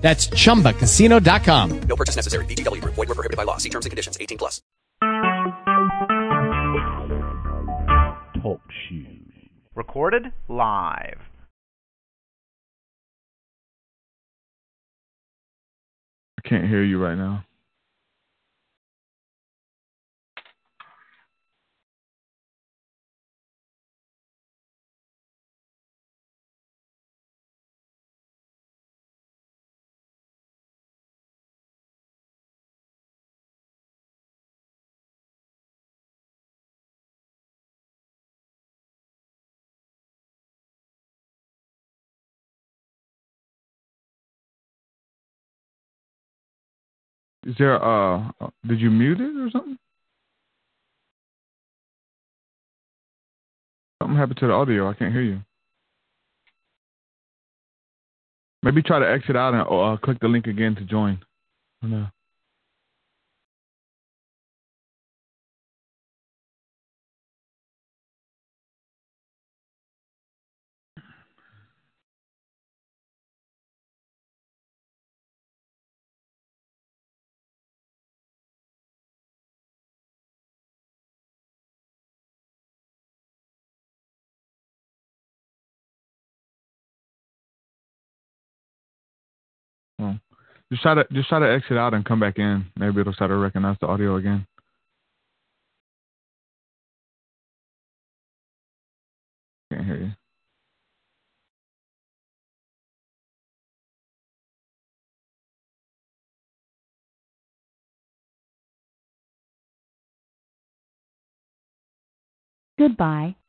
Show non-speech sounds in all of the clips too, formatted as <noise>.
That's chumbacasino.com. No purchase necessary. VGW. Group. Void were prohibited by law. See terms and conditions. 18 plus. Talk shoes. Recorded live. I can't hear you right now. Is there uh did you mute it or something? Something happened to the audio. I can't hear you. Maybe try to exit out and uh, click the link again to join. No. Well, just try to just try to exit out and come back in. Maybe it'll start to recognize the audio again. Can't hear you. Goodbye.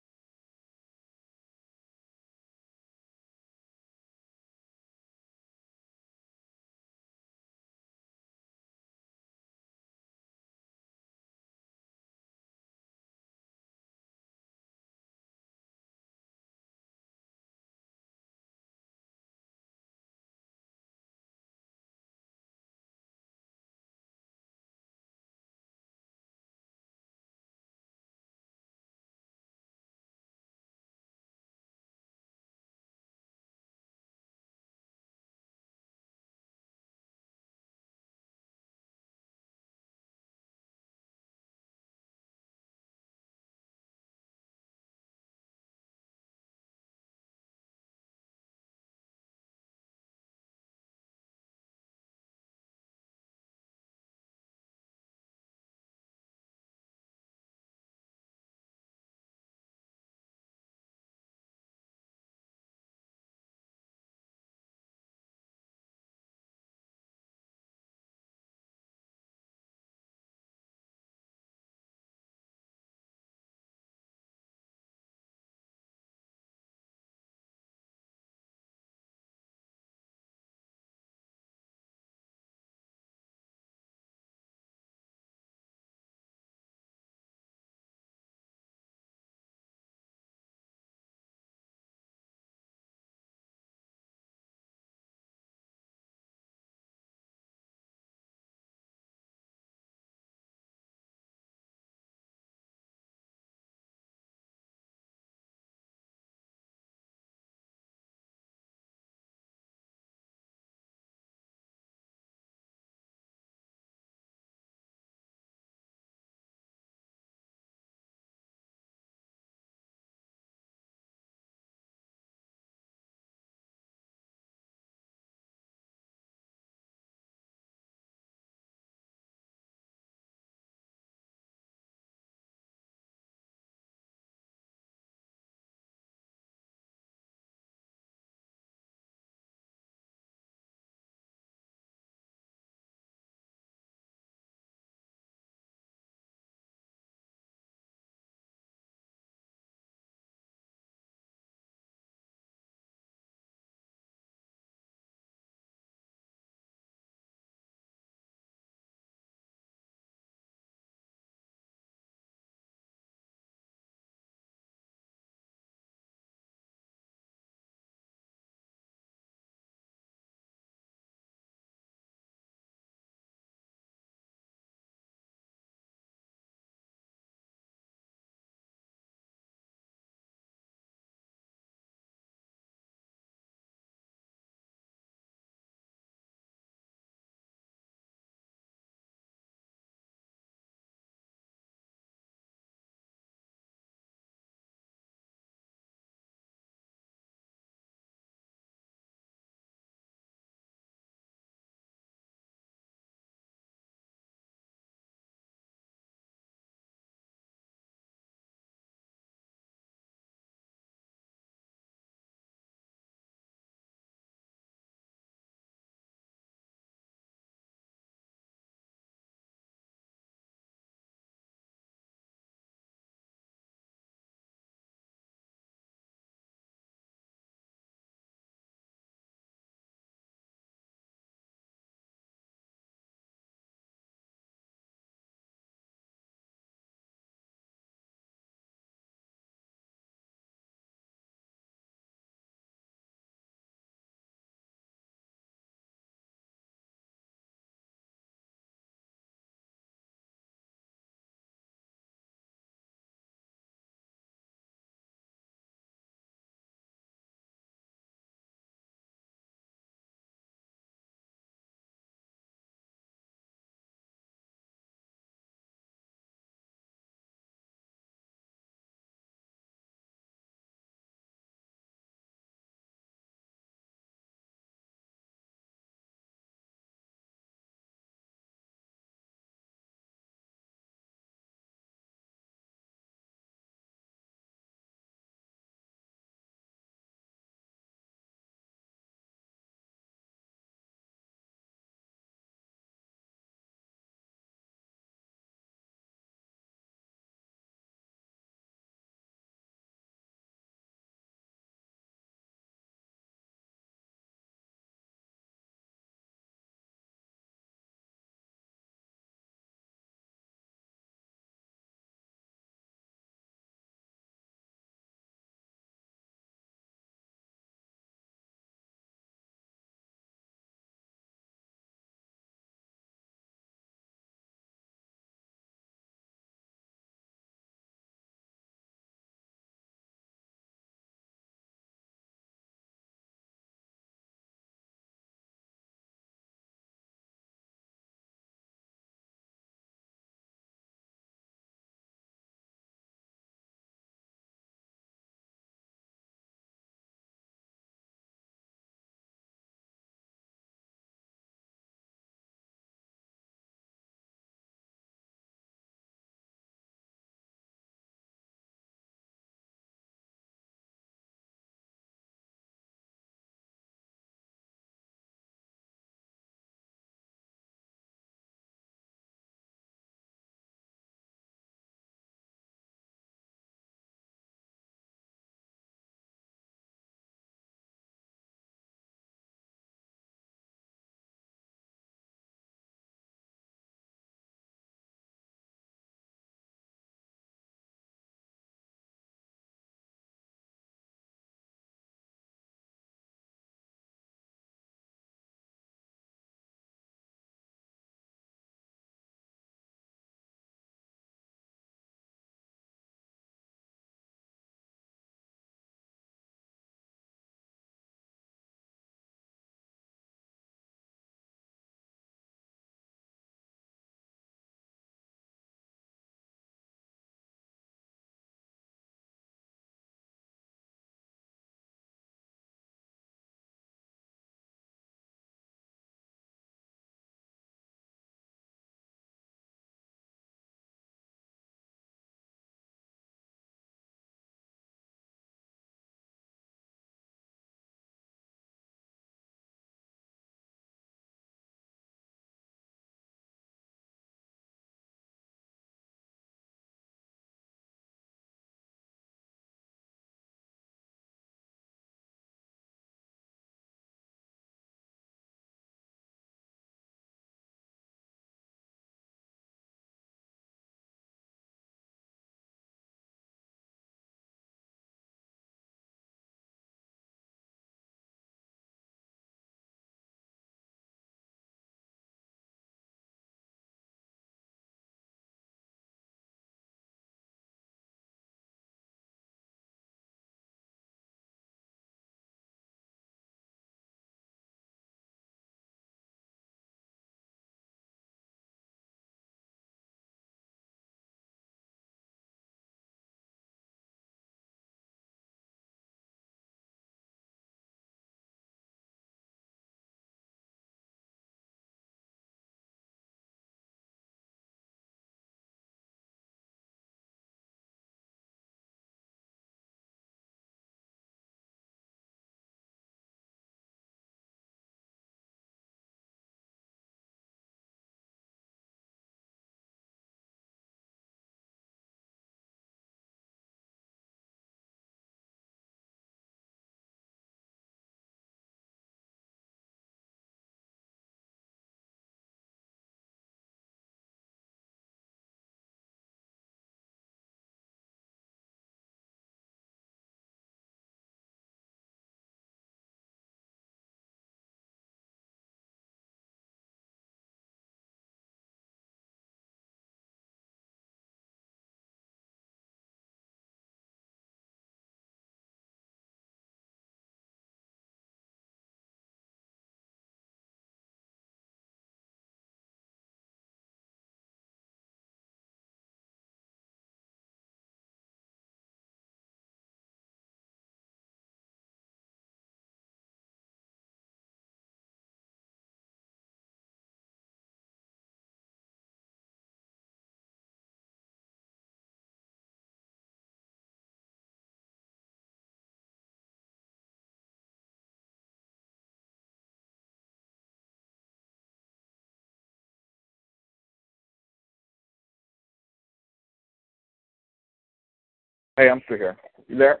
Hey, I'm still here. You there?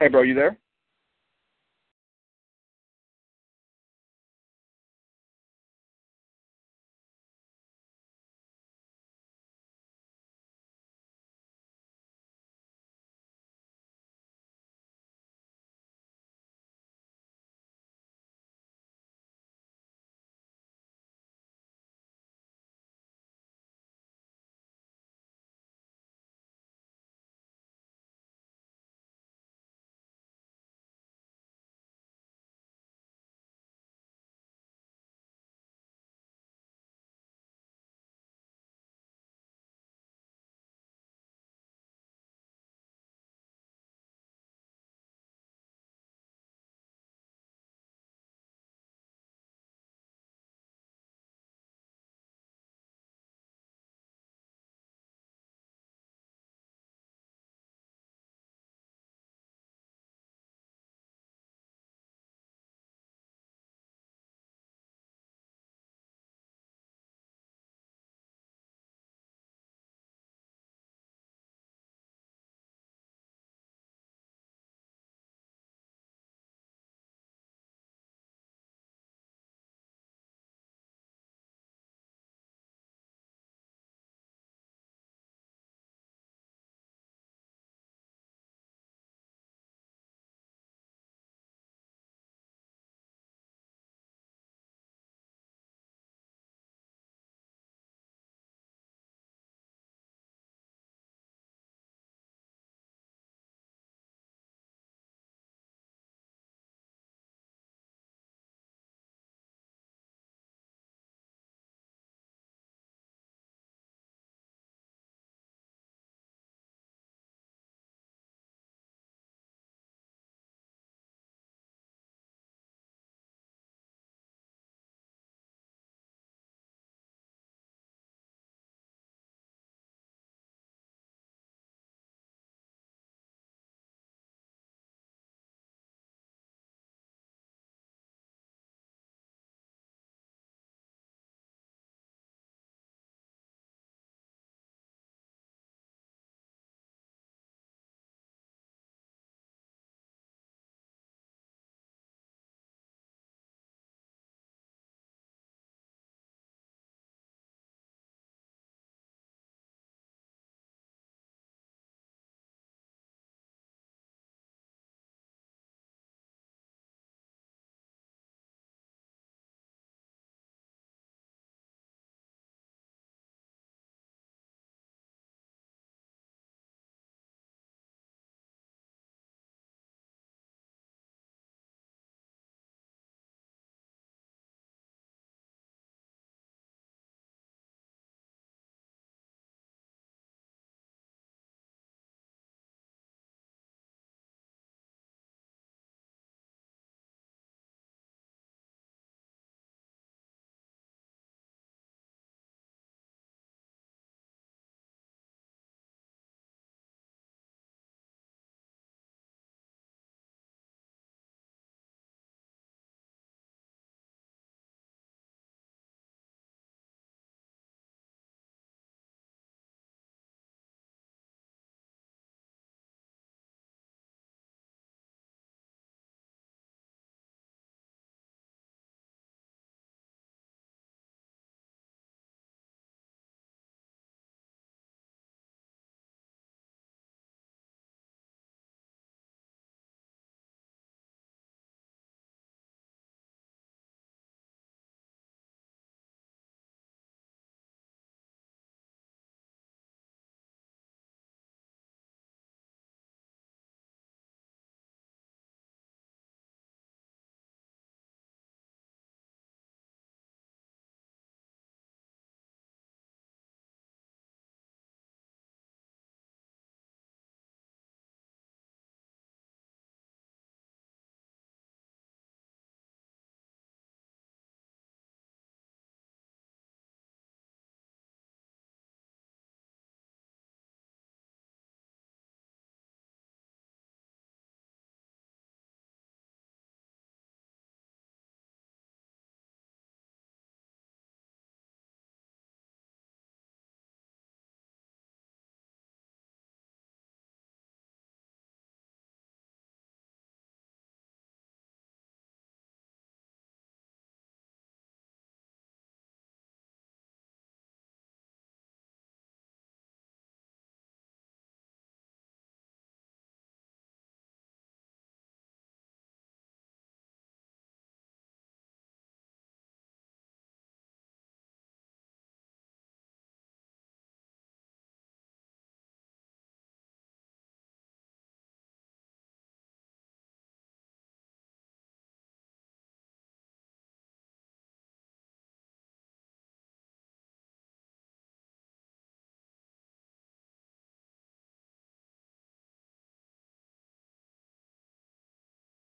Hey, bro, you there?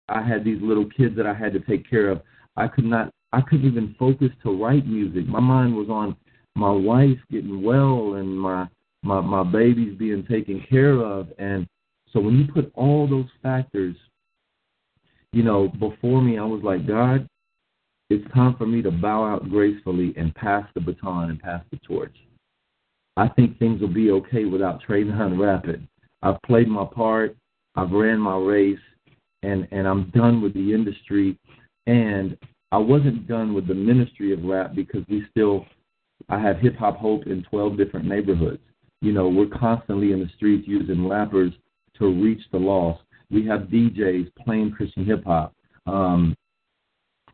I had these little kids that I had to take care of. I could not I couldn't even focus to write music. My mind was on my wife getting well and my my my babies being taken care of and so when you put all those factors you know before me I was like God it's time for me to bow out gracefully and pass the baton and pass the torch. I think things will be okay without Trey Nine rapping. I've played my part, I've ran my race, and and I'm done with the industry. And I wasn't done with the ministry of rap because we still, I have hip hop hope in 12 different neighborhoods. You know, we're constantly in the streets using rappers to reach the lost. We have DJs playing Christian hip hop. Um,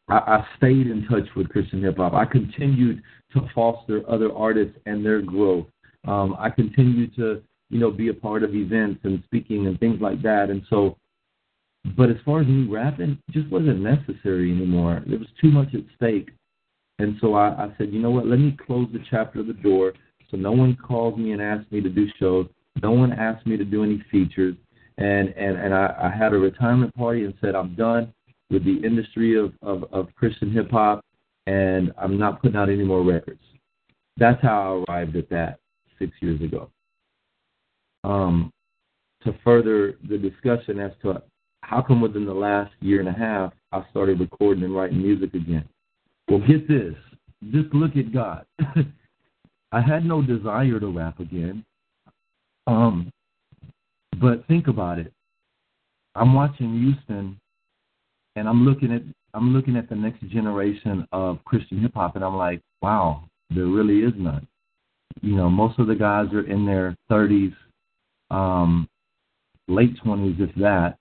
I, stayed in touch with Christian hip hop. I continued to foster other artists and their growth. Um, I continued to, you know, be a part of events and speaking and things like that. And so, but as far as me rapping, just wasn't necessary anymore. There was too much at stake. And so I, I said, you know what? Let me close the chapter of the door so no one calls me and asks me to do shows. No one asked me to do any features. And and and I, I had a retirement party and said I'm done with the industry of, of, of Christian hip hop, and I'm not putting out any more records. That's how I arrived at that six years ago. Um, to further the discussion as to how come within the last year and a half I started recording and writing music again. Well, get this. Just look at God. <laughs> I had no desire to rap again. Um, but think about it. I'm watching Houston and I'm looking at I'm looking at the next generation of Christian hip hop, and I'm like, wow, there really is none. You know, most of the guys are in their 30s, um, late 20s, if that.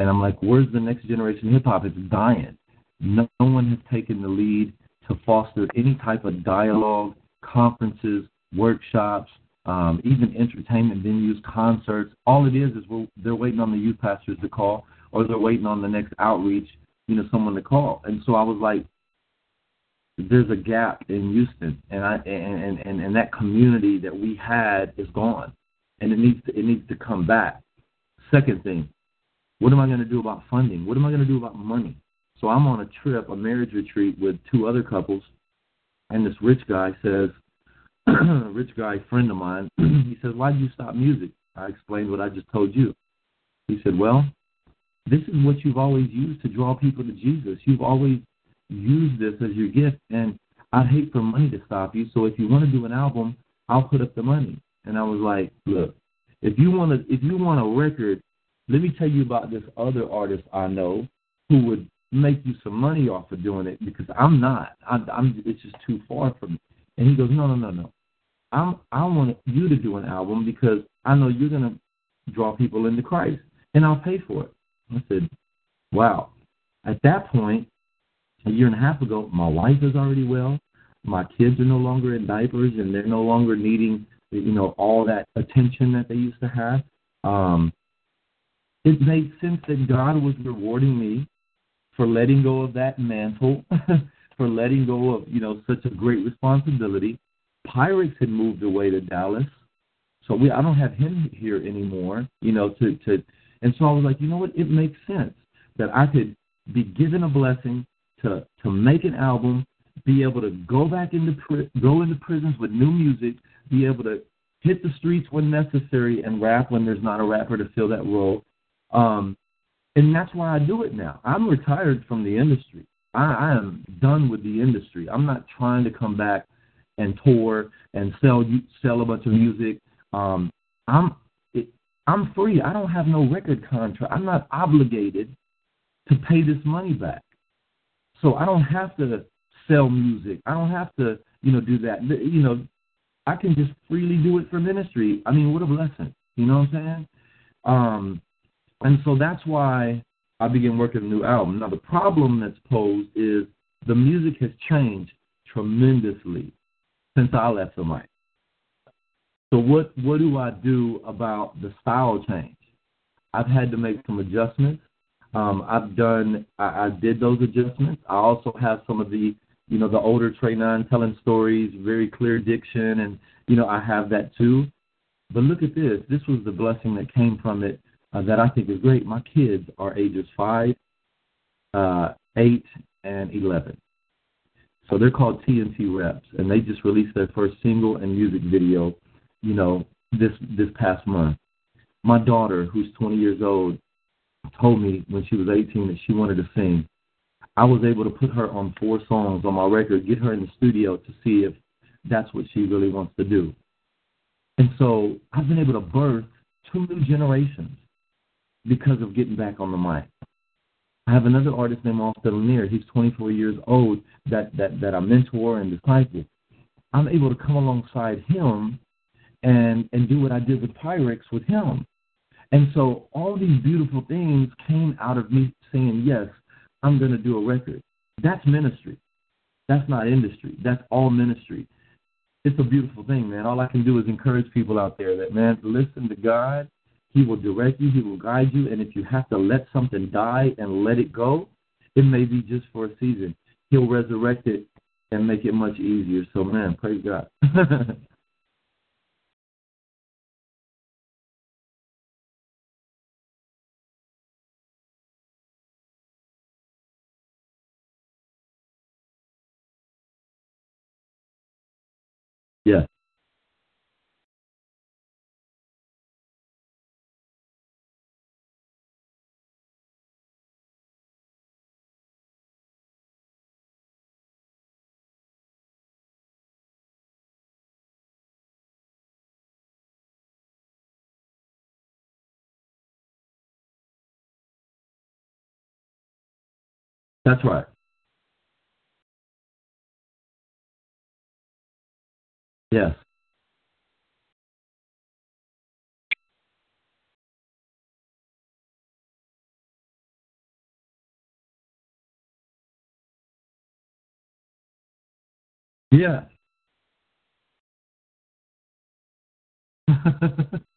And I'm like, where's the next generation hip hop? It's dying. No, no one has taken the lead to foster any type of dialogue, conferences, workshops, um, even entertainment venues, concerts. All it is is we're, they're waiting on the youth pastors to call or they're waiting on the next outreach, you know, someone to call. And so I was like, there's a gap in Houston, and I and and and that community that we had is gone, and it needs to it needs to come back. Second thing, what am I going to do about funding? What am I going to do about money? So I'm on a trip, a marriage retreat with two other couples, and this rich guy says, <clears throat> rich guy friend of mine, <clears throat> he says, why did you stop music? I explained what I just told you. He said, well, this is what you've always used to draw people to Jesus. You've always used this as your gift, and I'd hate for money to stop you. So if you want to do an album, I'll put up the money. And I was like, look, if you want to, if you want a record, let me tell you about this other artist I know who would make you some money off of doing it because I'm not. I, I'm. It's just too far from me. And he goes, no, no, no, no. I'm. I want you to do an album because I know you're gonna draw people into Christ, and I'll pay for it. I said, wow. At that point, a year and a half ago, my wife is already well. My kids are no longer in diapers, and they're no longer needing, you know, all that attention that they used to have. Um, it made sense that God was rewarding me for letting go of that mantle, <laughs> for letting go of, you know, such a great responsibility. Pirates had moved away to Dallas, so we I don't have him here anymore, you know, to to and so I was like, you know what? It makes sense that I could be given a blessing to to make an album, be able to go back into pri- go into prisons with new music, be able to hit the streets when necessary, and rap when there's not a rapper to fill that role. Um, and that's why I do it now. I'm retired from the industry. I, I am done with the industry. I'm not trying to come back and tour and sell sell a bunch of music. Um, I'm I'm free. I don't have no record contract. I'm not obligated to pay this money back. So I don't have to sell music. I don't have to, you know, do that. You know, I can just freely do it for ministry. I mean, what a blessing. You know what I'm saying? Um, and so that's why I began working a new album. Now the problem that's posed is the music has changed tremendously since I left the mic. So what what do I do about the style change? I've had to make some adjustments. Um, I've done I, I did those adjustments. I also have some of the you know the older Trey Nine telling stories, very clear diction, and you know I have that too. But look at this. This was the blessing that came from it. Uh, that I think is great. My kids are ages five, uh, eight, and eleven. So they're called TNT Reps, and they just released their first single and music video, you know, this this past month. My daughter, who's 20 years old, told me when she was 18 that she wanted to sing. I was able to put her on four songs on my record, get her in the studio to see if that's what she really wants to do. And so I've been able to birth two new generations because of getting back on the mic. I have another artist named Austin Lanier. He's 24 years old that, that, that I mentor and disciple. I'm able to come alongside him and, and do what I did with Pyrex with him. And so all these beautiful things came out of me saying, yes, I'm going to do a record. That's ministry. That's not industry. That's all ministry. It's a beautiful thing, man. All I can do is encourage people out there that, man, listen to God. He will direct you. He will guide you. And if you have to let something die and let it go, it may be just for a season. He'll resurrect it and make it much easier. So, man, praise God. <laughs> yeah. That's right. Yes. Yeah. <laughs>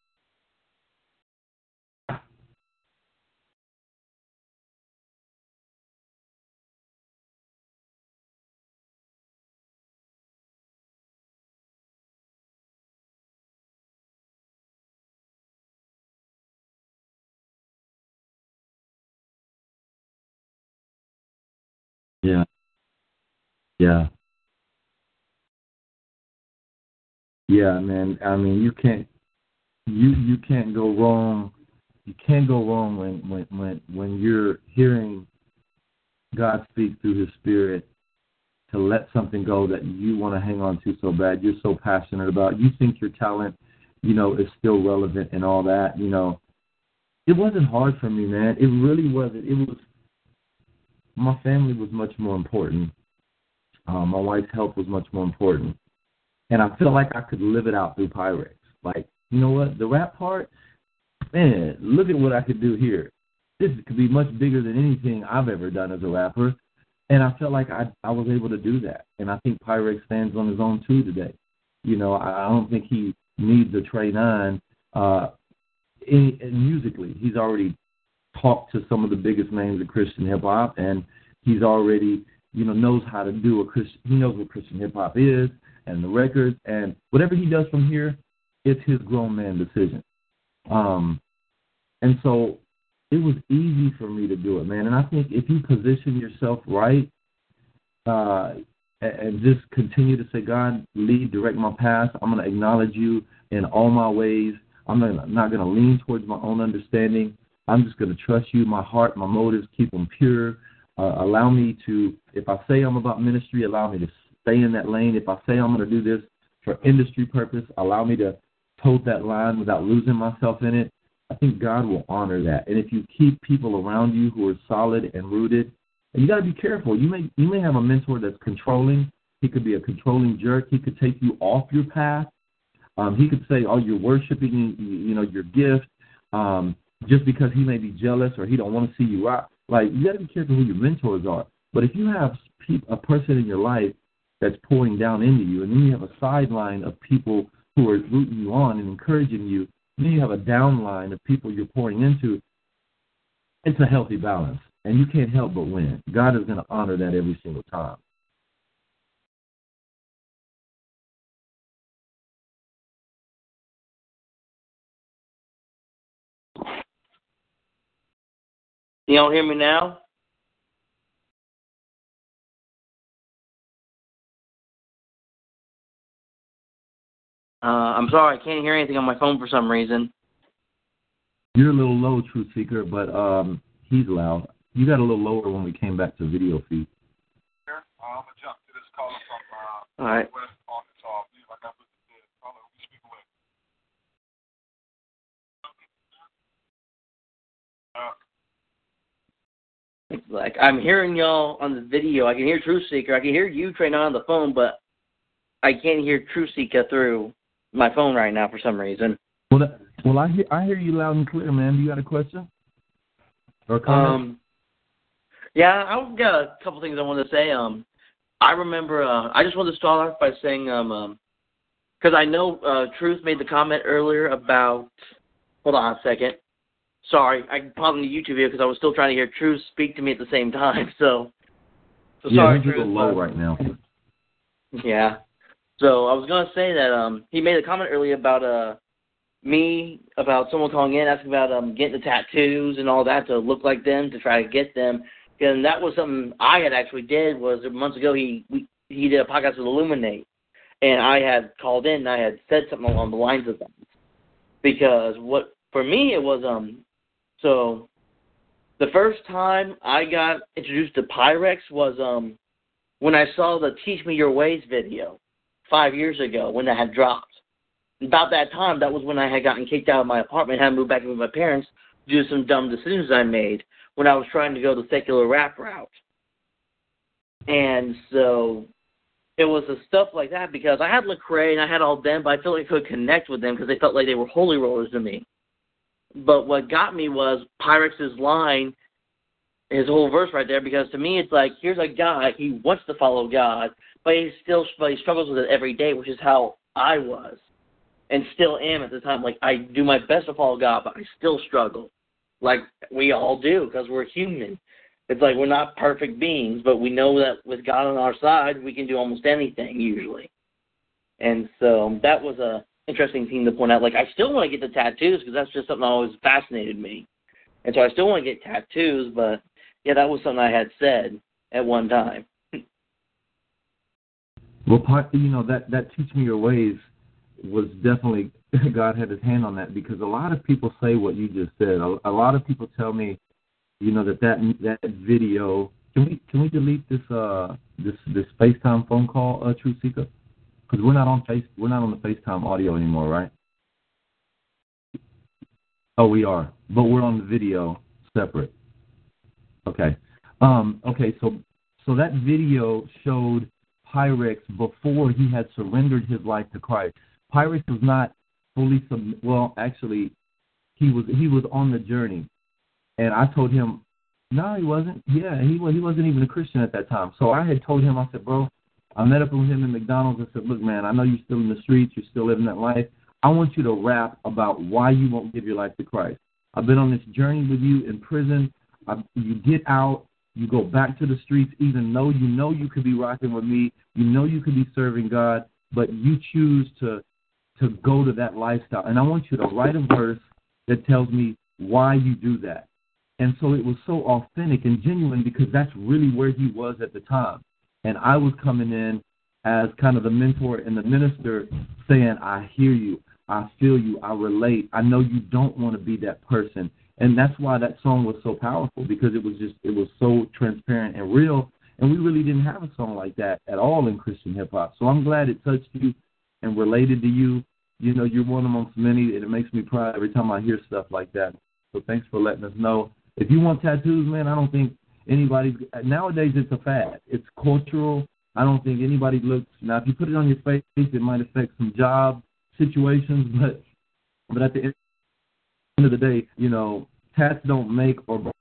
Yeah. Yeah, man. I mean, you can't you you can't go wrong. You can't go wrong when when when when you're hearing God speak through His Spirit to let something go that you want to hang on to so bad. You're so passionate about. You think your talent, you know, is still relevant and all that. You know, it wasn't hard for me, man. It really wasn't. It was my family was much more important. Um, my wife's health was much more important and I feel like I could live it out through Pyrex. Like, you know what? The rap part, man, look at what I could do here. This could be much bigger than anything I've ever done as a rapper. And I felt like I I was able to do that. And I think Pyrex stands on his own too today. You know, I, I don't think he needs a Trey Nine uh in, in musically. He's already talked to some of the biggest names of Christian hip hop and he's already, you know, knows how to do a Christian he knows what Christian hip hop is and the records and whatever he does from here, it's his grown man decision. Um, and so it was easy for me to do it, man. And I think if you position yourself right, uh, and just continue to say, God, lead, direct my path. I'm going to acknowledge you in all my ways. I'm not going to lean towards my own understanding. I'm just going to trust you. My heart, my motives, keep them pure. Uh, allow me to, if I say I'm about ministry, allow me to stay in that lane. If I say I'm going to do this for industry purpose, allow me to tote that line without losing myself in it. I think God will honor that. And if you keep people around you who are solid and rooted, and you got to be careful. You may you may have a mentor that's controlling. He could be a controlling jerk. He could take you off your path. Um, he could say, "Oh, you're worshiping, you know, your gift," um, just because he may be jealous or he don't want to see you out. Like you got to be careful who your mentors are. But if you have a person in your life that's pouring down into you. And then you have a sideline of people who are rooting you on and encouraging you. And then you have a downline of people you're pouring into. It's a healthy balance. And you can't help but win. God is going to honor that every single time. You don't hear me now? Uh, I'm sorry, I can't hear anything on my phone for some reason. You're a little low, TruthSeekah, but um, he's loud. You got a little lower when we came back to video feed. I'm gonna jump to this caller from uh, All right. West Arkansas. I believe I got what it said. Caller, we speak away. It's like I'm hearing y'all on the video. I can hear TruthSeekah. I can hear you train on the phone, but I can't hear TruthSeekah through my phone right now for some reason. Well, that, well, I hear I hear you loud and clear, man. Do you got a question or a comment? Um, yeah, I've got a couple things I want to say. Um, I remember. Uh, I just wanted to start off by saying, um, um, because I know uh, Truth made the comment earlier about. Hold on a second. Sorry, I paused the YouTube video because I was still trying to hear Truth speak to me at the same time. <laughs> So, so yeah, sorry, he's a Truth. little low right now. Yeah. So I was gonna say that um he made a comment earlier about uh me about someone calling in asking about um getting the tattoos and all that to look like them to try to get them. And that was something I had actually did was months ago he we, he did a podcast with Illuminate and I had called in and I had said something along the lines of that. Because what for me it was um so the first time I got introduced to Pyrex was um when I saw the Teach Me Your Ways video five years ago when that had dropped. About that time, that was when I had gotten kicked out of my apartment, had moved back in with my parents due to some dumb decisions I made when I was trying to go the secular rap route. And so it was the stuff like that because I had Lecrae and I had all them, but I felt like I could connect with them because they felt like they were holy rollers to me. But what got me was Pyrex's line, his whole verse right there, because to me it's like here's a guy he wants to follow God, but he still but he struggles with it every day, which is how I was, and still am at the time. Like I do my best to follow God, but I still struggle, like we all do, because we're human. It's like we're not perfect beings, but we know that with God on our side, we can do almost anything usually. And so that was a interesting thing to point out. Like I still want to get the tattoos because that's just something that always fascinated me, and so I still want to get tattoos. But yeah, that was something I had said at one time. <laughs> Well, part you know that that teach me your ways was definitely <laughs> God had His hand on that because a lot of people say what you just said. A, a lot of people tell me, you know, that that that video. Can we can we delete this uh this this FaceTime phone call, uh, TruthSeekah? Because we're not on face we're not on the FaceTime audio anymore, right? Oh, we are, but we're on the video separate. Okay. Um. Okay. So so that video showed Pyrex before he had surrendered his life to Christ. Pyrex was not fully sub. Well, actually, he was he was on the journey, and I told him, no, he wasn't. Yeah, he was. He wasn't even a Christian at that time. So I had told him, I said, bro, I met up with him in McDonald's and said, look, man, I know you're still in the streets, you're still living that life. I want you to rap about why you won't give your life to Christ. I've been on this journey with you in prison. I, you get out, you go back to the streets, even though you know you could be rocking with me, you know you could be serving God, but you choose to to go to that lifestyle. And I want you to write a verse that tells me why you do that. And so it was so authentic and genuine because that's really where he was at the time. And I was coming in as kind of the mentor and the minister saying, I hear you, I feel you, I relate. I know you don't want to be that person. And that's why that song was so powerful because it was just it was so transparent and real. And we really didn't have a song like that at all in Christian hip hop. So I'm glad it touched you and related to you. You know, you're one amongst many, and it makes me proud every time I hear stuff like that. So thanks for letting us know. If you want tattoos, man, I don't think anybody nowadays it's a fad. It's cultural. I don't think anybody looks now. If you put it on your face, it might affect some job situations, <laughs> but but at the end of the day, you know, tats don't make or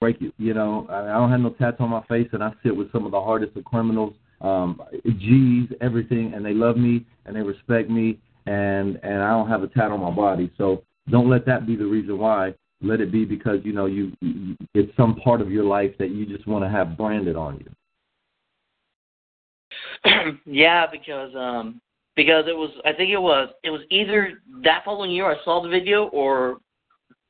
break you. You know, I don't have no tats on my face, and I sit with some of the hardest of criminals, um, G's, everything, and they love me and they respect me, and and I don't have a tat on my body. So don't let that be the reason why. Let it be because you know you, it's some part of your life that you just want to have branded on you. <clears throat> yeah, because um because it was I think it was it was either that following year I saw the video or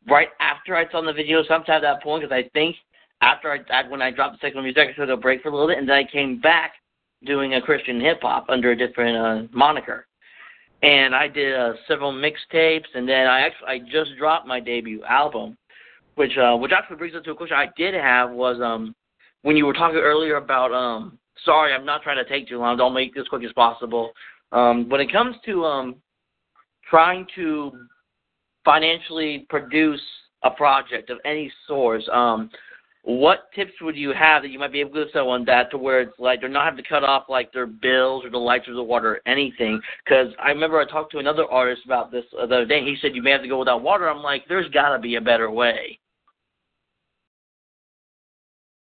right after I saw the video, sometime at that point, because I think after I, I when I dropped the secular music, I took a break for a little bit, and then I came back doing a Christian hip hop under a different uh, moniker. And I did uh, several mixtapes, and then I actually I just dropped my debut album, which uh, which actually brings us to a question I did have was um when you were talking earlier about um sorry I'm not trying to take too long, don't make this quick as possible. Um, when it comes to um trying to financially produce a project of any source, um, what tips would you have that you might be able to give someone that to where it's like they're not having to cut off like their bills or the lights or the water or anything? Because I remember I talked to another artist about this the other day. He said you may have to go without water. I'm like, there's got to be a better way.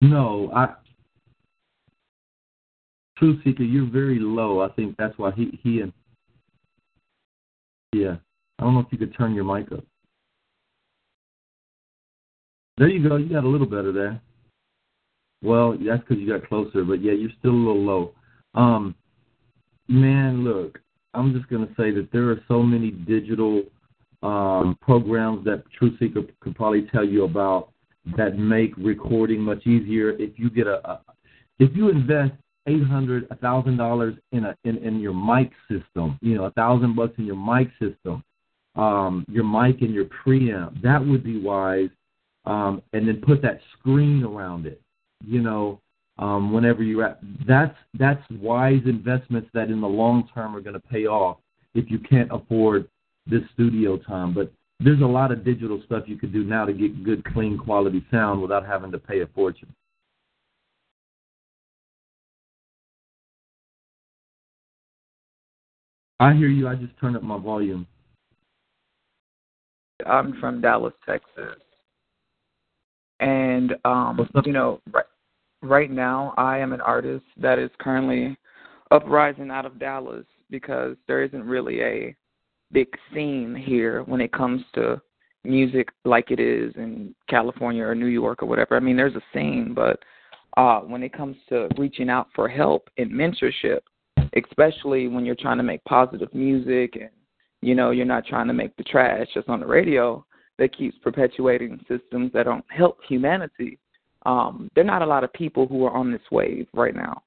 No, I. TruthSeekah, you're very low. I think that's why he he and yeah. I don't know if you could turn your mic up. There you go. You got a little better there. Well, that's because you got closer, but yeah, you're still a little low. Um, man, look, I'm just gonna say that there are so many digital um, programs that TruthSeekah could probably tell you about that make recording much easier. If you get a, a if you invest eight hundred, a thousand dollars in a in, in your mic system, you know, a thousand bucks in your mic system, um, your mic and your preamp, that would be wise. Um, and then put that screen around it. You know, um, whenever you're at that's that's wise investments that in the long term are going to pay off if you can't afford this studio time. But there's a lot of digital stuff you could do now to get good, clean, quality sound without having to pay a fortune. I hear you. I just turned up my volume. I'm from Dallas, Texas. And um, you know, right, right now I am an artist that is currently uprising out of Dallas because there isn't really a big scene here when it comes to music like it is in California or New York or whatever. I mean, there's a scene, but uh, when it comes to reaching out for help and mentorship, especially when you're trying to make positive music and you know you're not trying to make the trash just on the radio that keeps perpetuating systems that don't help humanity. Um, there are not a lot of people who are on this wave right now,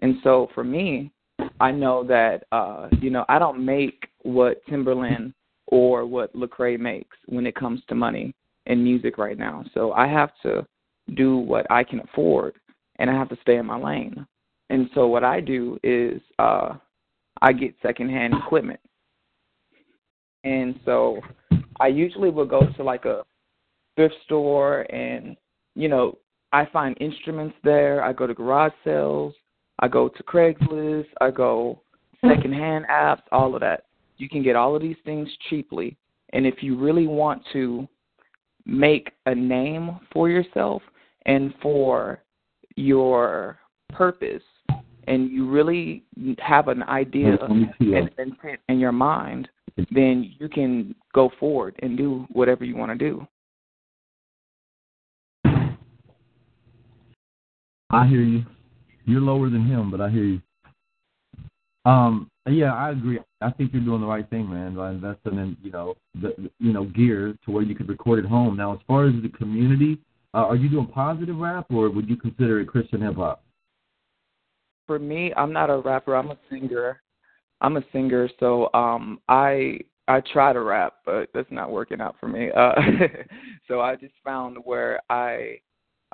and so for me, I know that uh, you know I don't make what Timbaland or what Lecrae makes when it comes to money and music right now. So I have to do what I can afford, and I have to stay in my lane. And so what I do is uh, I get secondhand equipment, and so I usually will go to like a thrift store, and you know I find instruments there. I go to garage sales. I go to Craigslist. I go hmm. secondhand apps. All of that. You can get all of these things cheaply, and if you really want to make a name for yourself and for your purpose and you really have an idea and intent in your mind, then you can go forward and do whatever you want to do. I hear you. You're lower than him, but I hear you. Um, yeah, I agree. I think you're doing the right thing, man, by investing in you know the you know gear to where you could record at home. Now, as far as the community, uh, are you doing positive rap, or would you consider it Christian hip hop? for me, I'm not a rapper. I'm a singer. I'm a singer, so um I I try to rap, but that's not working out for me. Uh <laughs> so I just found where I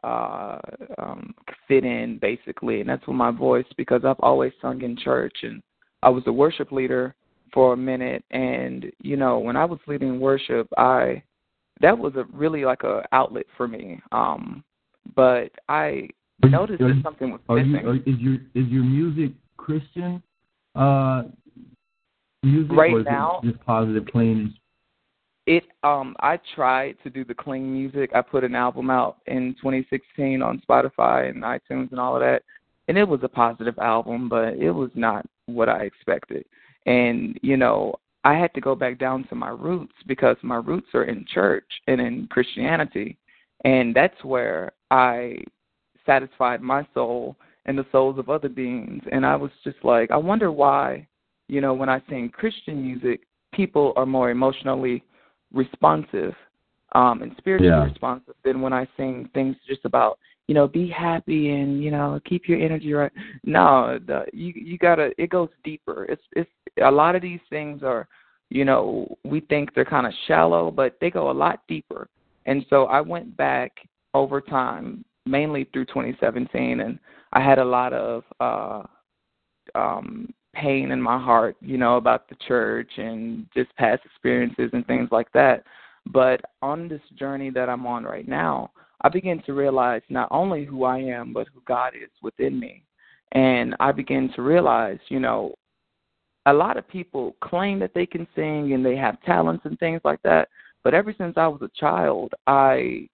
uh um fit in basically and that's with my voice because I've always sung in church and I was a worship leader for a minute and you know when I was leading worship I that was a really like a outlet for me um but I Are noticed that you- something was Are you, missing. are, is your is your music Christian uh music Right now- just positive clean? It um I tried to do the clean music. I put an album out in 2016 on Spotify and iTunes and all of that. And it was a positive album, but it was not what I expected. And you know, I had to go back down to my roots because my roots are in church and in Christianity. And that's where I satisfied my soul and the souls of other beings. And I was just like, I wonder why, you know, when I sing Christian music, people are more emotionally responsive um, and spiritually Yeah. responsive than when I sing things just about you know be happy and you know keep your energy right. No, the, you you gotta it goes deeper. It's it's a lot of these things are you know we think they're kind of shallow, but they go a lot deeper. And so I went back over time, mainly through 2017, and I had a lot of uh, um, pain in my heart, you know, about the church and just past experiences and things like that. But on this journey that I'm on right now, I begin to realize not only who I am, but who God is within me. And I begin to realize, you know, a lot of people claim that they can sing and they have talents and things like that. But ever since I was a child, I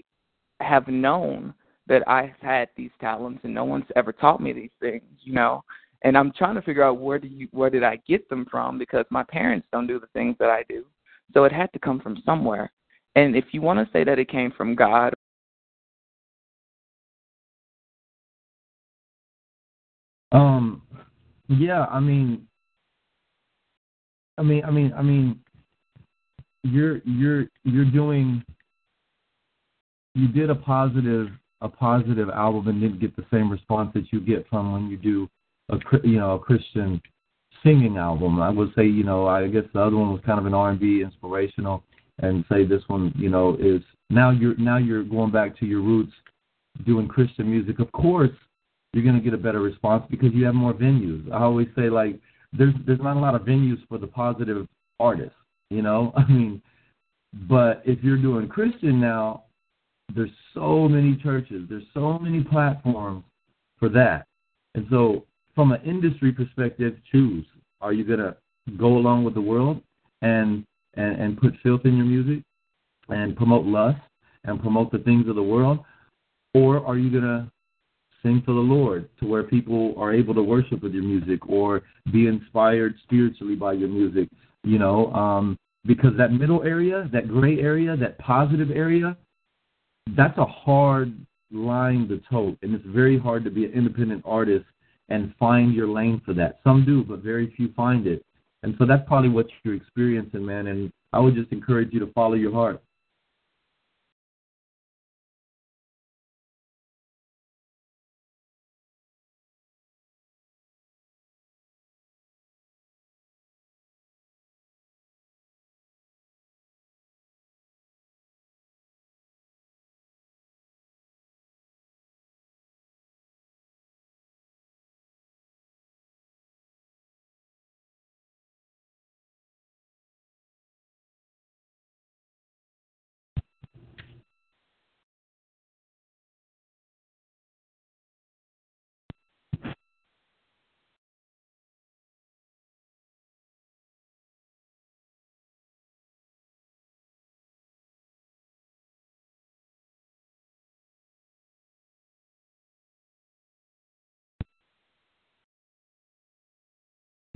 have known that I've had these talents and no one's ever taught me these things, you know. And I'm trying to figure out where do you where did I get them from because my parents don't do the things that I do. So it had to come from somewhere. And if you want to say that it came from God Um, yeah, I mean, I mean, I mean, I mean, you're you're you're doing. You did a positive a positive album and didn't get the same response that you get from when you do a you know a Christian singing album. I would say you know I guess the other one was kind of an R and B inspirational, and say this one you know is now you're now you're going back to your roots, doing Christian music. Of course, you're going to get a better response because you have more venues. I always say like there's there's not a lot of venues for the positive artists, you know. <laughs> I mean, but if you're doing Christian now, there's so many churches, there's so many platforms for that, and so from an industry perspective, choose. Are you to go along with the world and and and put filth in your music and promote lust and promote the things of the world, or are you to sing for the Lord to where people are able to worship with your music or be inspired spiritually by your music, you know, um, because that middle area, that gray area, that positive area, that's a hard line to tote. And it's very hard to be an independent artist and find your lane for that. Some do, but very few find it. And so that's probably what you're experiencing, man. And I would just encourage you to follow your heart.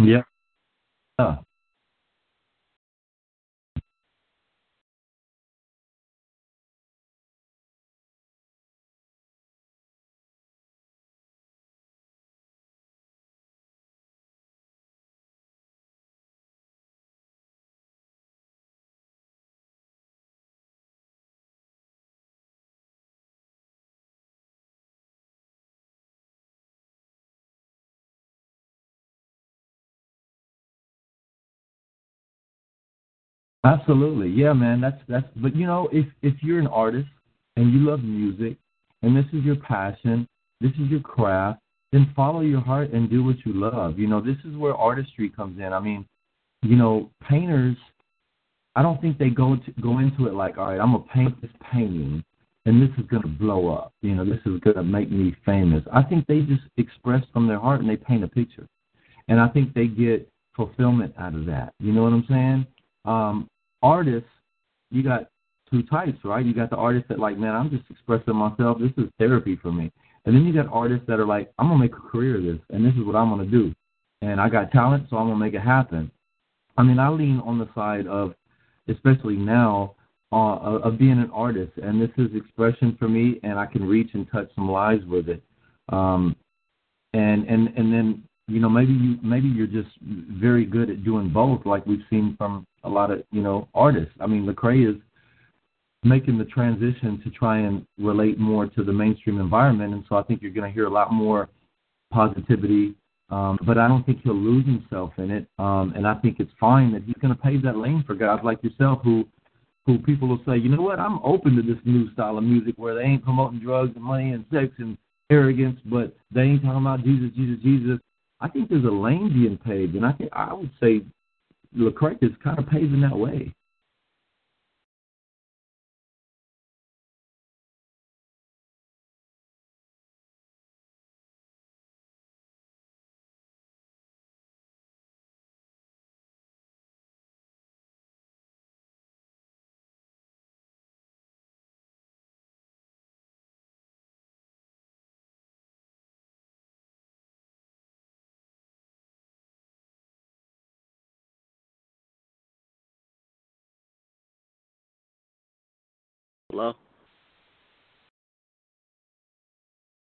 Yeah. Yeah. Absolutely, yeah, man. That's that's. But you know, if if you're an artist and you love music, and this is your passion, this is your craft, then follow your heart and do what you love. You know, this is where artistry comes in. I mean, you know, painters. I don't think they go to go into it like, all right, I'm gonna paint this painting, and this is gonna blow up. You know, this is gonna make me famous. I think they just express from their heart and they paint a picture, and I think they get fulfillment out of that. You know what I'm saying? Um, artists, you got two types, right? You got the artists that like, man, I'm just expressing myself. This is therapy for me. And then you got artists that are like, I'm gonna make a career of this, and this is what I'm gonna do. And I got talent, so I'm gonna make it happen. I mean, I lean on the side of, especially now, uh, of being an artist, and this is expression for me, and I can reach and touch some lives with it. Um, and and and then you know maybe you maybe you're just very good at doing both, like we've seen from a lot of you know artists. I mean, Lecrae is making the transition to try and relate more to the mainstream environment, and so I think you're going to hear a lot more positivity. Um, but I don't think he'll lose himself in it, um, and I think it's fine that he's going to pave that lane for guys like yourself who who people will say, you know what, I'm open to this new style of music where they ain't promoting drugs and money and sex and arrogance, but they ain't talking about Jesus, Jesus, Jesus. I think there's a lane being paved, and I think I would say Lecrae is kind of paving that way.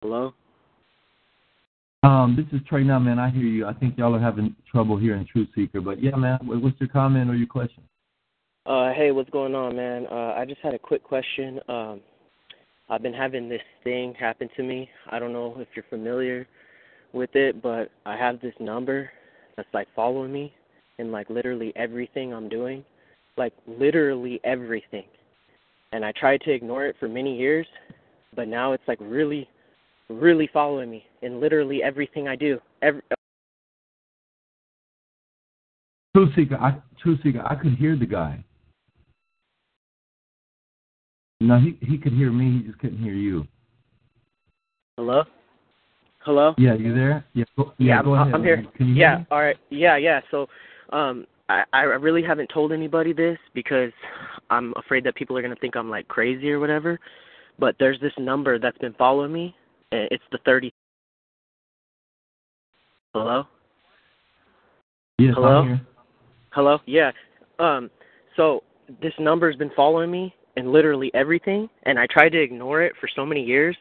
Hello? Um, this is Trey now, man. I hear you. I think y'all are having trouble hearing TruthSeekah, but yeah, man. What's your comment or your question? Uh, hey, what's going on, man? Uh, I just had a quick question. Um, I've been having this thing happen to me. I don't know if you're familiar with it, but I have this number that's like following me in like literally everything I'm doing, like literally everything. And I tried to ignore it for many years, but now it's like really, really following me in literally everything I do. Every, TruthSeekah, I, TruthSeekah, I could hear the guy. No, he he could hear me. He just couldn't hear you. hello? Hello? Yeah, you there? Yeah, go, yeah, go I'm- ahead. I'm here. Can you yeah, hear me? all right. Yeah, yeah. So, um, I I really haven't told anybody this because I'm afraid that people are gonna think I'm like crazy or whatever. But there's this number that's been following me. And It's the thirty. Hello. Yes, Hello? Hello. Yeah. Um. So this number's been following me in literally everything, and I tried to ignore it for so many years,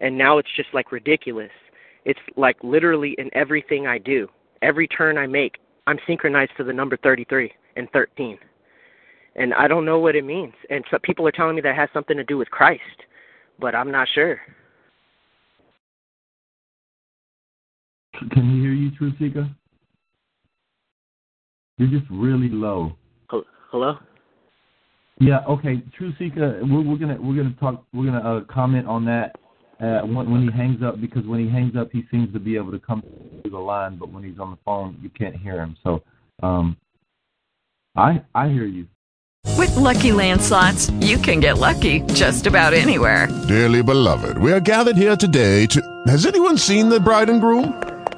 and now it's just like ridiculous. It's like literally in everything I do. Every turn I make, I'm synchronized to the number 33 and 13. And I don't know what it means. And so people are telling me that has something to do with Christ, but I'm not sure. Can you hear you, TruthSeekah? You're just really low. Hello? Yeah. Okay. TruthSeekah, we're, we're gonna we're gonna talk. We're gonna uh, comment on that uh, when, when he hangs up because when he hangs up, he seems to be able to come through the line, but when he's on the phone, you can't hear him. So, um, I I hear you. With Lucky Land slots, you can get lucky just about anywhere. Dearly beloved, we are gathered here today to. Has anyone seen the bride and groom?